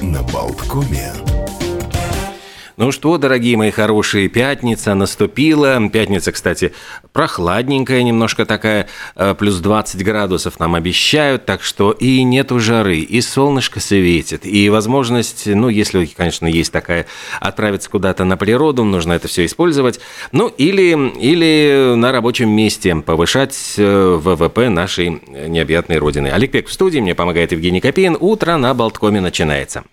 на Болткоме. Ну что, дорогие мои хорошие, пятница наступила. Пятница, кстати, прохладненькая немножко такая, э, плюс 20 градусов нам обещают, так что и нету жары, и солнышко светит, и возможность, ну, если, конечно, есть такая, отправиться куда-то на природу, нужно это все использовать, ну, или, или на рабочем месте повышать э, ВВП нашей необъятной родины. Олег Пек в студии, мне помогает Евгений Копейн. Утро на Болткоме начинается.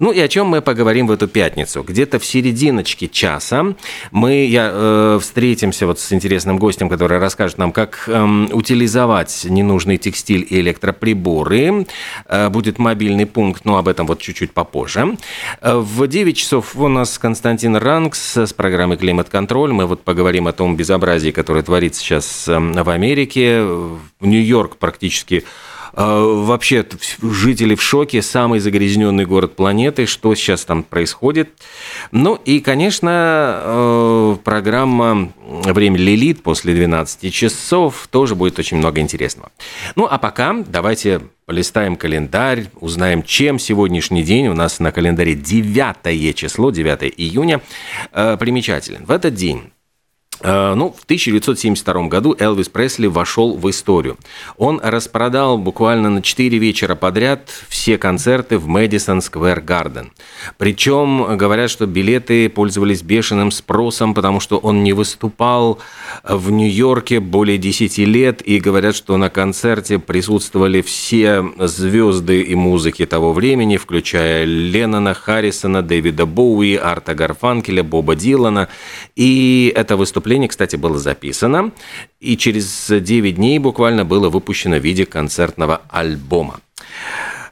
Ну и о чем мы поговорим в эту пятницу? Где-то где-то в серединочке часа мы я, э, встретимся вот с интересным гостем, который расскажет нам, как э, утилизовать ненужный текстиль и электроприборы. Э, будет мобильный пункт, но об этом вот чуть-чуть попозже. Э, в 9 часов у нас Константин Ранкс с программой «Климат-контроль». Мы вот поговорим о том безобразии, которое творится сейчас эм, в Америке. В Нью-Йорк практически вообще жители в шоке, самый загрязненный город планеты, что сейчас там происходит. Ну и, конечно, э, программа «Время Лилит» после 12 часов тоже будет очень много интересного. Ну а пока давайте полистаем календарь, узнаем, чем сегодняшний день у нас на календаре 9 число, 9 июня, э, примечателен. В этот день ну, в 1972 году Элвис Пресли вошел в историю. Он распродал буквально на 4 вечера подряд все концерты в Мэдисон Сквер Гарден. Причем говорят, что билеты пользовались бешеным спросом, потому что он не выступал в Нью-Йорке более 10 лет, и говорят, что на концерте присутствовали все звезды и музыки того времени, включая Леннона, Харрисона, Дэвида Боуи, Арта Гарфанкеля, Боба Дилана. И это выступление выступление, кстати, было записано, и через 9 дней буквально было выпущено в виде концертного альбома.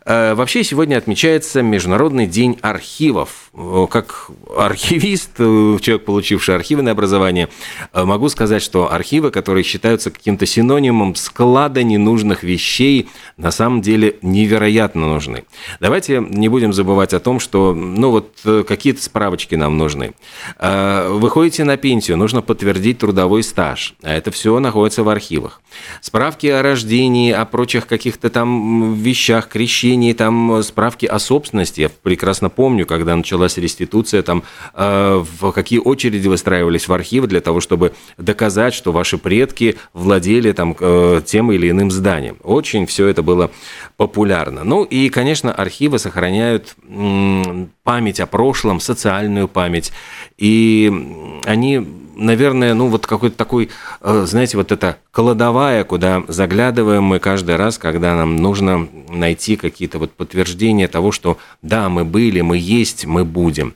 Э, вообще сегодня отмечается Международный день архивов. Как архивист, э, человек, получивший архивное образование, э, могу сказать, что архивы, которые считаются каким-то синонимом склада ненужных вещей, на самом деле невероятно нужны. Давайте не будем забывать о том, что ну вот какие-то справочки нам нужны. Выходите на пенсию, нужно подтвердить трудовой стаж, а это все находится в архивах. Справки о рождении, о прочих каких-то там вещах, крещении, заведении там справки о собственности. Я прекрасно помню, когда началась реституция, там э, в какие очереди выстраивались в архивы для того, чтобы доказать, что ваши предки владели там э, тем или иным зданием. Очень все это было популярно. Ну и, конечно, архивы сохраняют память о прошлом, социальную память. И они наверное, ну вот какой-то такой, э, знаете, вот эта кладовая, куда заглядываем мы каждый раз, когда нам нужно найти какие-то вот подтверждения того, что да, мы были, мы есть, мы будем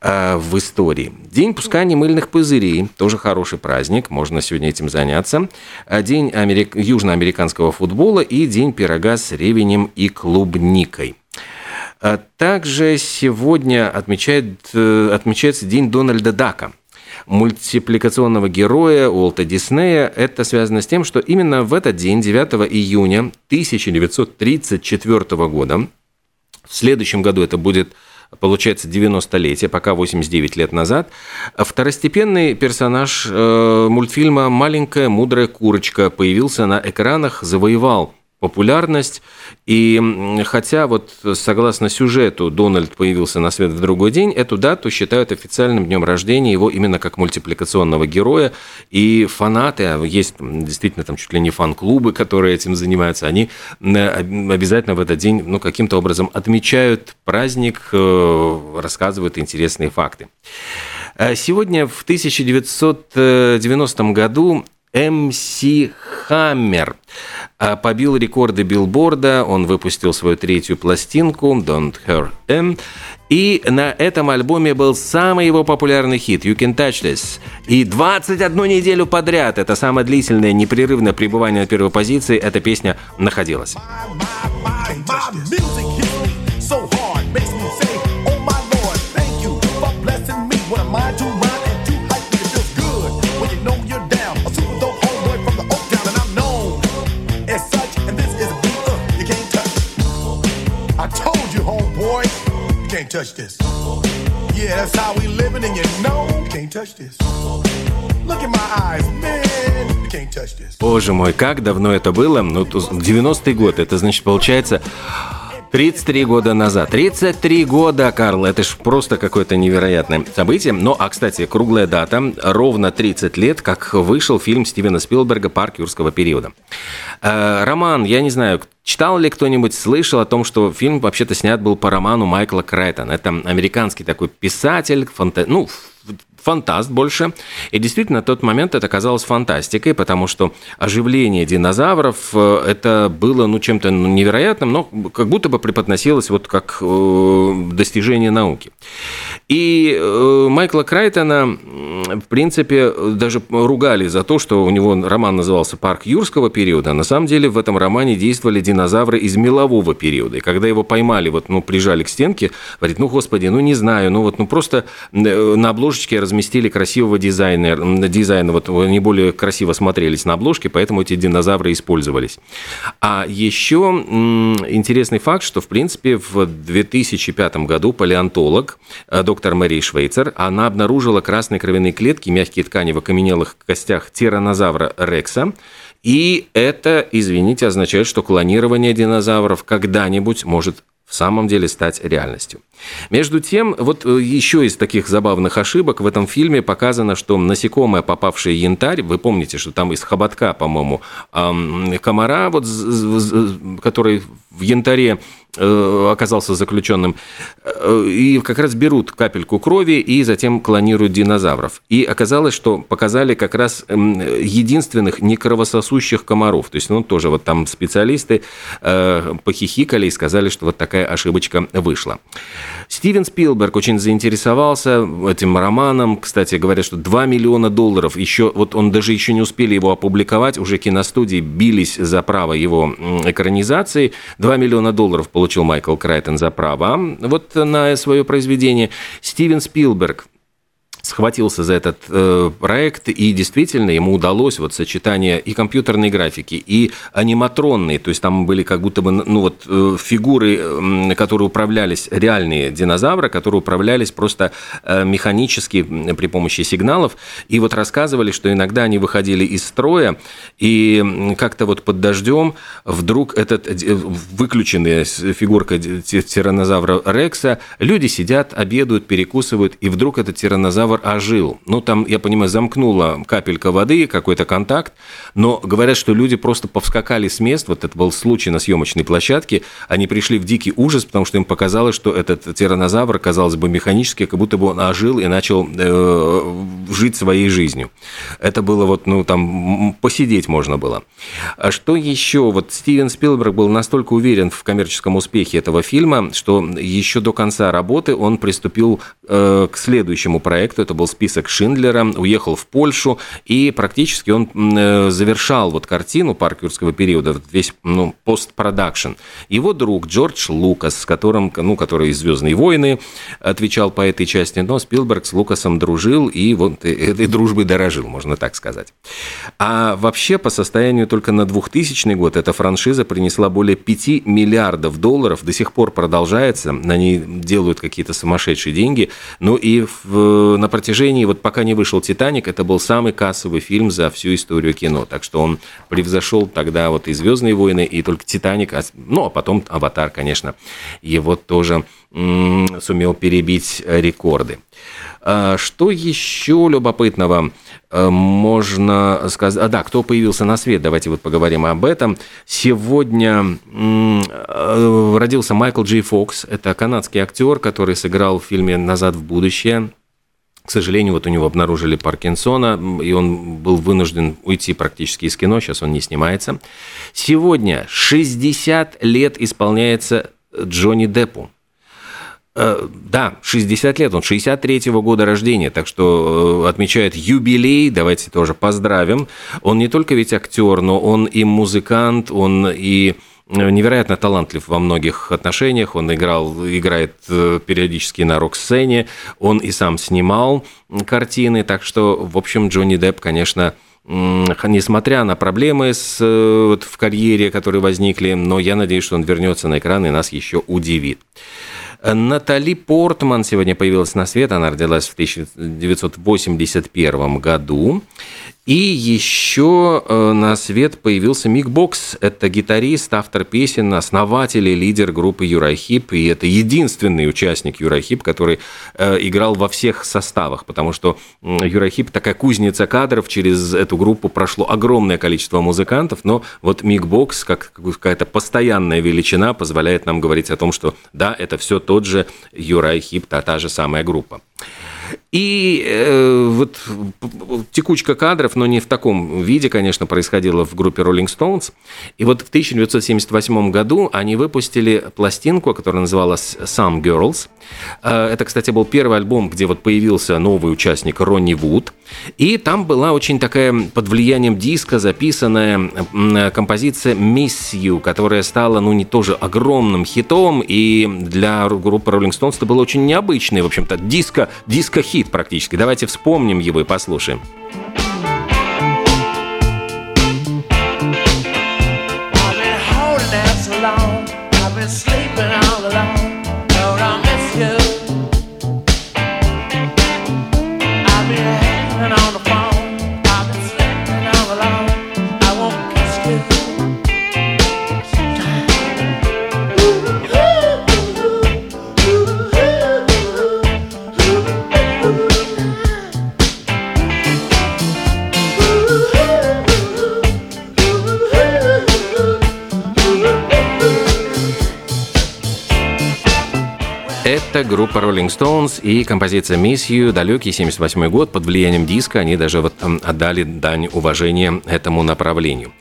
э, в истории. День пускания мыльных пузырей, тоже хороший праздник, можно сегодня этим заняться. Э, день америк... южноамериканского футбола и день пирога с ревенем и клубникой. Также сегодня отмечает, отмечается День Дональда Дака – мультипликационного героя Уолта Диснея. Это связано с тем, что именно в этот день, 9 июня 1934 года, в следующем году это будет получается 90-летие, пока 89 лет назад, второстепенный персонаж э, мультфильма «Маленькая мудрая курочка» появился на экранах, завоевал популярность. И хотя вот согласно сюжету Дональд появился на свет в другой день, эту дату считают официальным днем рождения его именно как мультипликационного героя. И фанаты, а есть действительно там чуть ли не фан-клубы, которые этим занимаются, они обязательно в этот день ну, каким-то образом отмечают праздник, э, рассказывают интересные факты. Э, сегодня в 1990 году МС Хаммер а, побил рекорды билборда, он выпустил свою третью пластинку «Don't Hurt Em», и на этом альбоме был самый его популярный хит «You Can Touch This». И 21 неделю подряд, это самое длительное непрерывное пребывание на первой позиции, эта песня находилась. Can't touch this. Yeah, that's how we living, and you know can't touch this. Look in my eyes, man. Боже мой, как давно это было? Ну, 90-й год, это значит, получается, 33 года назад. 33 года, Карл, это ж просто какое-то невероятное событие. Ну, а, кстати, круглая дата, ровно 30 лет, как вышел фильм Стивена Спилберга «Парк юрского периода». Э, роман, я не знаю, читал ли кто-нибудь, слышал о том, что фильм вообще-то снят был по роману Майкла Крайтона. Это американский такой писатель, фанта... ну, фантаст больше. И действительно, на тот момент это казалось фантастикой, потому что оживление динозавров э, это было ну, чем-то невероятным, но как будто бы преподносилось вот как э, достижение науки. И э, Майкла Крайтона, в принципе, даже ругали за то, что у него роман назывался «Парк юрского периода». На самом деле в этом романе действовали динозавры из мелового периода. И когда его поймали, вот, ну, прижали к стенке, говорит, ну, господи, ну, не знаю, ну, вот, ну, просто на обложечке разместили красивого дизайнера, дизайна, вот они более красиво смотрелись на обложке, поэтому эти динозавры использовались. А еще интересный факт, что, в принципе, в 2005 году палеонтолог, э, доктор Мэри Швейцер, она обнаружила красные кровяные клетки, мягкие ткани в окаменелых костях тиранозавра Рекса, и это, извините, означает, что клонирование динозавров когда-нибудь может в самом деле стать реальностью. Между тем, вот э, еще из таких забавных ошибок в этом фильме показано, что насекомое, попавшее в янтарь, вы помните, что там из хоботка, по-моему, комара, вот, который в янтаре оказался заключенным, э, и как раз берут капельку крови и затем клонируют динозавров. И оказалось, что показали как раз единственных некровососущих комаров. То есть, ну, тоже вот там специалисты похихикали и сказали, что вот такая ошибочка вышла. Стивен Спилберг очень заинтересовался этим романом. Кстати, говорят, что 2 миллиона долларов. Еще, вот он даже еще не успели его опубликовать. Уже киностудии бились за право его экранизации. 2 миллиона долларов получил Майкл Крайтон за право вот на свое произведение. Стивен Спилберг схватился за этот э, проект, и действительно ему удалось вот сочетание и компьютерной графики, и аниматронной, то есть там были как будто бы ну, вот, э, фигуры, э, которые управлялись, реальные динозавры, которые управлялись просто э, механически при помощи сигналов, и вот рассказывали, что иногда они выходили из строя, и как-то вот под дождем вдруг этот э, выключенная фигурка тиранозавра Рекса, люди сидят, обедают, перекусывают, и вдруг этот тиранозавр ожил. Ну, там, я понимаю, замкнула капелька воды, какой-то контакт, но говорят, что люди просто повскакали с мест, вот это был случай на съемочной площадке, они пришли в дикий ужас, потому что им показалось, что этот тиранозавр, казалось бы, механически, как будто бы он ожил и начал э, жить своей жизнью. Это было вот, ну, там, посидеть можно было. А что еще? Вот Стивен Спилберг был настолько уверен в коммерческом успехе этого фильма, что еще до конца работы он приступил э, к следующему проекту, это был список Шиндлера, уехал в Польшу, и практически он э, завершал вот картину парк юрского периода, весь ну, постпродакшн. Его друг Джордж Лукас, с которым, ну, который из «Звездные войны» отвечал по этой части, но Спилберг с Лукасом дружил и вот этой дружбой дорожил, можно так сказать. А вообще, по состоянию только на 2000 год эта франшиза принесла более 5 миллиардов долларов, до сих пор продолжается, на ней делают какие-то сумасшедшие деньги, ну и в, на протяжении, вот пока не вышел «Титаник», это был самый кассовый фильм за всю историю кино. Так что он превзошел тогда вот и «Звездные войны», и только «Титаник», а, ну, а потом «Аватар», конечно, его тоже сумел перебить рекорды. А что еще любопытного э, можно сказать? А, да, кто появился на свет, давайте вот поговорим об этом. Сегодня э, родился Майкл Джей Фокс, это канадский актер, который сыграл в фильме «Назад в будущее», к сожалению, вот у него обнаружили Паркинсона, и он был вынужден уйти практически из кино, сейчас он не снимается. Сегодня 60 лет исполняется Джонни Деппу. Э, да, 60 лет, он 63-го года рождения, так что э, отмечает юбилей, давайте тоже поздравим. Он не только ведь актер, но он и музыкант, он и невероятно талантлив во многих отношениях. Он играл, играет э, периодически на рок-сцене, он и сам снимал картины, так что, в общем, Джонни Депп, конечно, несмотря на проблемы с, вот, в карьере, которые возникли, но я надеюсь, что он вернется на экран и нас еще удивит. Натали Портман сегодня появилась на свет. Она родилась в 1981 году. И еще э, на свет появился Мик Бокс. Это гитарист, автор песен, основатель и лидер группы Юрахип. И это единственный участник Юрахип, который э, играл во всех составах, потому что Юрахип такая кузница кадров. Через эту группу прошло огромное количество музыкантов, но вот Мик Бокс, как какая-то постоянная величина, позволяет нам говорить о том, что да, это все тот же Юрахип, та, та же самая группа. И э, вот текучка кадров, но не в таком виде, конечно, происходила в группе Rolling Stones. И вот в 1978 году они выпустили пластинку, которая называлась Some Girls. Э, это, кстати, был первый альбом, где вот появился новый участник Ронни Вуд. И там была очень такая под влиянием диска записанная композиция Miss You, которая стала, ну, не тоже огромным хитом. И для группы Rolling Stones это было очень необычный, в общем-то, диско, диско-хит хит практически. Давайте вспомним его и послушаем. Это группа Rolling Stones и композиция Miss You, далекий 78 год, под влиянием диска они даже вот отдали дань уважения этому направлению.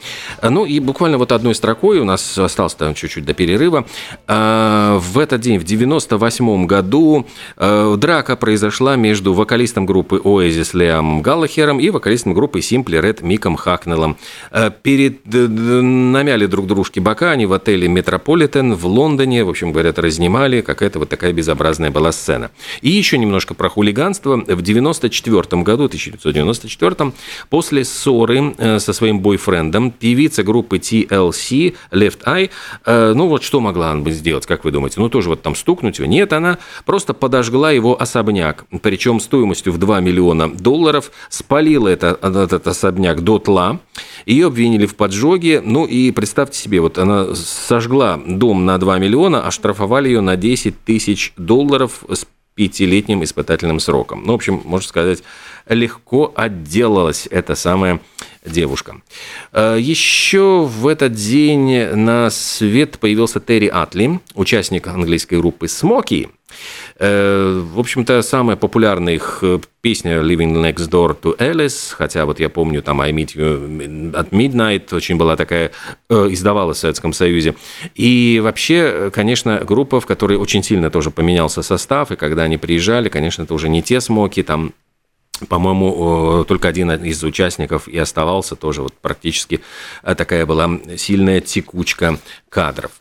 Ну и буквально вот одной строкой, у нас осталось там чуть-чуть до перерыва, а, в этот день, в 98 году, а, драка произошла между вокалистом группы Oasis Леом Галлахером и вокалистом группы Simply Red Миком Хакнеллом. А, перед, намяли друг дружке бока, они в отеле Метрополитен в Лондоне, в общем, говорят, разнимали, какая-то вот такая безобразная была сцена. И еще немножко про хулиганство. В 94 году, 1994, после ссоры э, со своим бойфрендом, певица группы TLC, Left Eye, э, ну вот что могла она бы сделать, как вы думаете? Ну тоже вот там стукнуть его? Нет, она просто подожгла его особняк, причем стоимостью в 2 миллиона долларов, спалила это, этот особняк до тла, ее обвинили в поджоге, ну и представьте себе, вот она сожгла дом на 2 миллиона, оштрафовали ее на 10 тысяч долларов с пятилетним испытательным сроком. Ну, в общем, можно сказать, легко отделалась эта самая девушка. Э, Еще в этот день на свет появился Терри Атли, участник английской группы «Смоки». Э, в общем-то, самая популярная их э, песня «Living Next Door to Alice», хотя вот я помню, там «I Meet You at Midnight» очень была такая, издавалась в Советском Союзе. И вообще, конечно, группа, в которой очень сильно тоже поменялся состав, и когда они приезжали, конечно, это уже не те «Смоки», там по-моему, только один из участников и оставался тоже вот практически э, такая была сильная текучка кадров.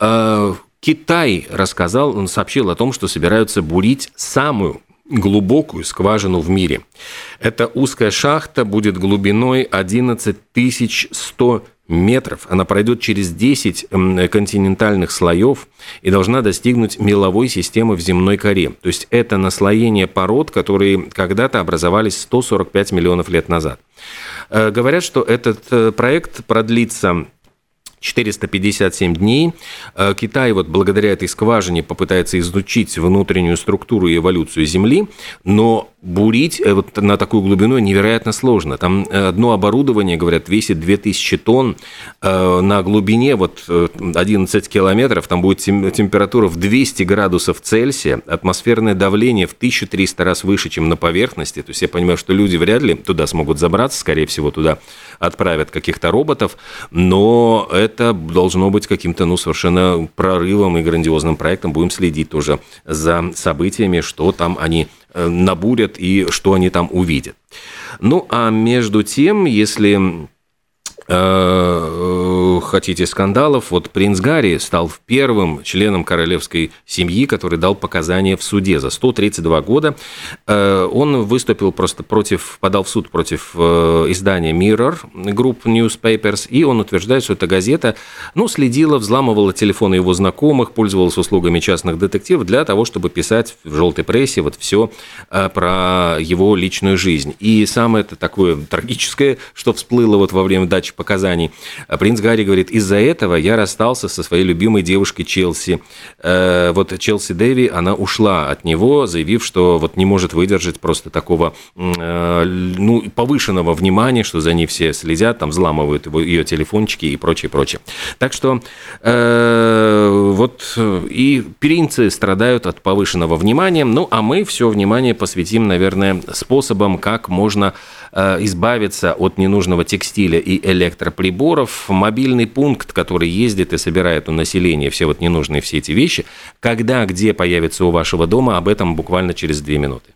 Э, Китай рассказал, он сообщил о том, что собираются бурить самую глубокую скважину в мире. Эта узкая шахта будет глубиной 11 100 метров. Она пройдет через 10 континентальных слоев и должна достигнуть меловой системы в земной коре. То есть это наслоение пород, которые когда-то образовались 145 миллионов лет назад. Э, говорят, что этот э, проект продлится 457 дней. Э, Китай вот благодаря этой скважине попытается изучить внутреннюю структуру и эволюцию Земли, но бурить э, вот на такую глубину невероятно сложно. Там э, одно оборудование, говорят, весит 2000 тонн. На глубине вот 11 километров там будет температура в 200 градусов Цельсия, атмосферное давление в 1300 раз выше, чем на поверхности. То есть я понимаю, что люди вряд ли туда смогут забраться, скорее всего, туда отправят каких-то роботов, но это должно быть каким-то, ну, совершенно прорывом и грандиозным проектом. Будем следить тоже за событиями, что там они э, набурят и что они там увидят. Ну, а между тем, если Э, хотите скандалов, вот принц Гарри стал первым членом королевской семьи, который дал показания в суде за 132 года. Э, он выступил просто против, подал в суд против э, издания Mirror Group Newspapers, и он утверждает, что эта газета, ну, следила, взламывала телефоны его знакомых, пользовалась услугами частных детективов для того, чтобы писать в желтой прессе вот все про его личную жизнь. И самое это такое трагическое, что всплыло вот во время дачи показаний. Принц Гарри говорит, из-за этого я расстался со своей любимой девушкой Челси. Э, вот Челси Дэви, она ушла от него, заявив, что вот не может выдержать просто такого э, ну, повышенного внимания, что за ней все следят, там взламывают его, ее телефончики и прочее, прочее. Так что э, вот и принцы страдают от повышенного внимания, ну а мы все внимание посвятим, наверное, способам, как можно избавиться от ненужного текстиля и электроприборов, мобильный пункт, который ездит и собирает у населения все вот ненужные все эти вещи, когда, где появится у вашего дома, об этом буквально через две минуты.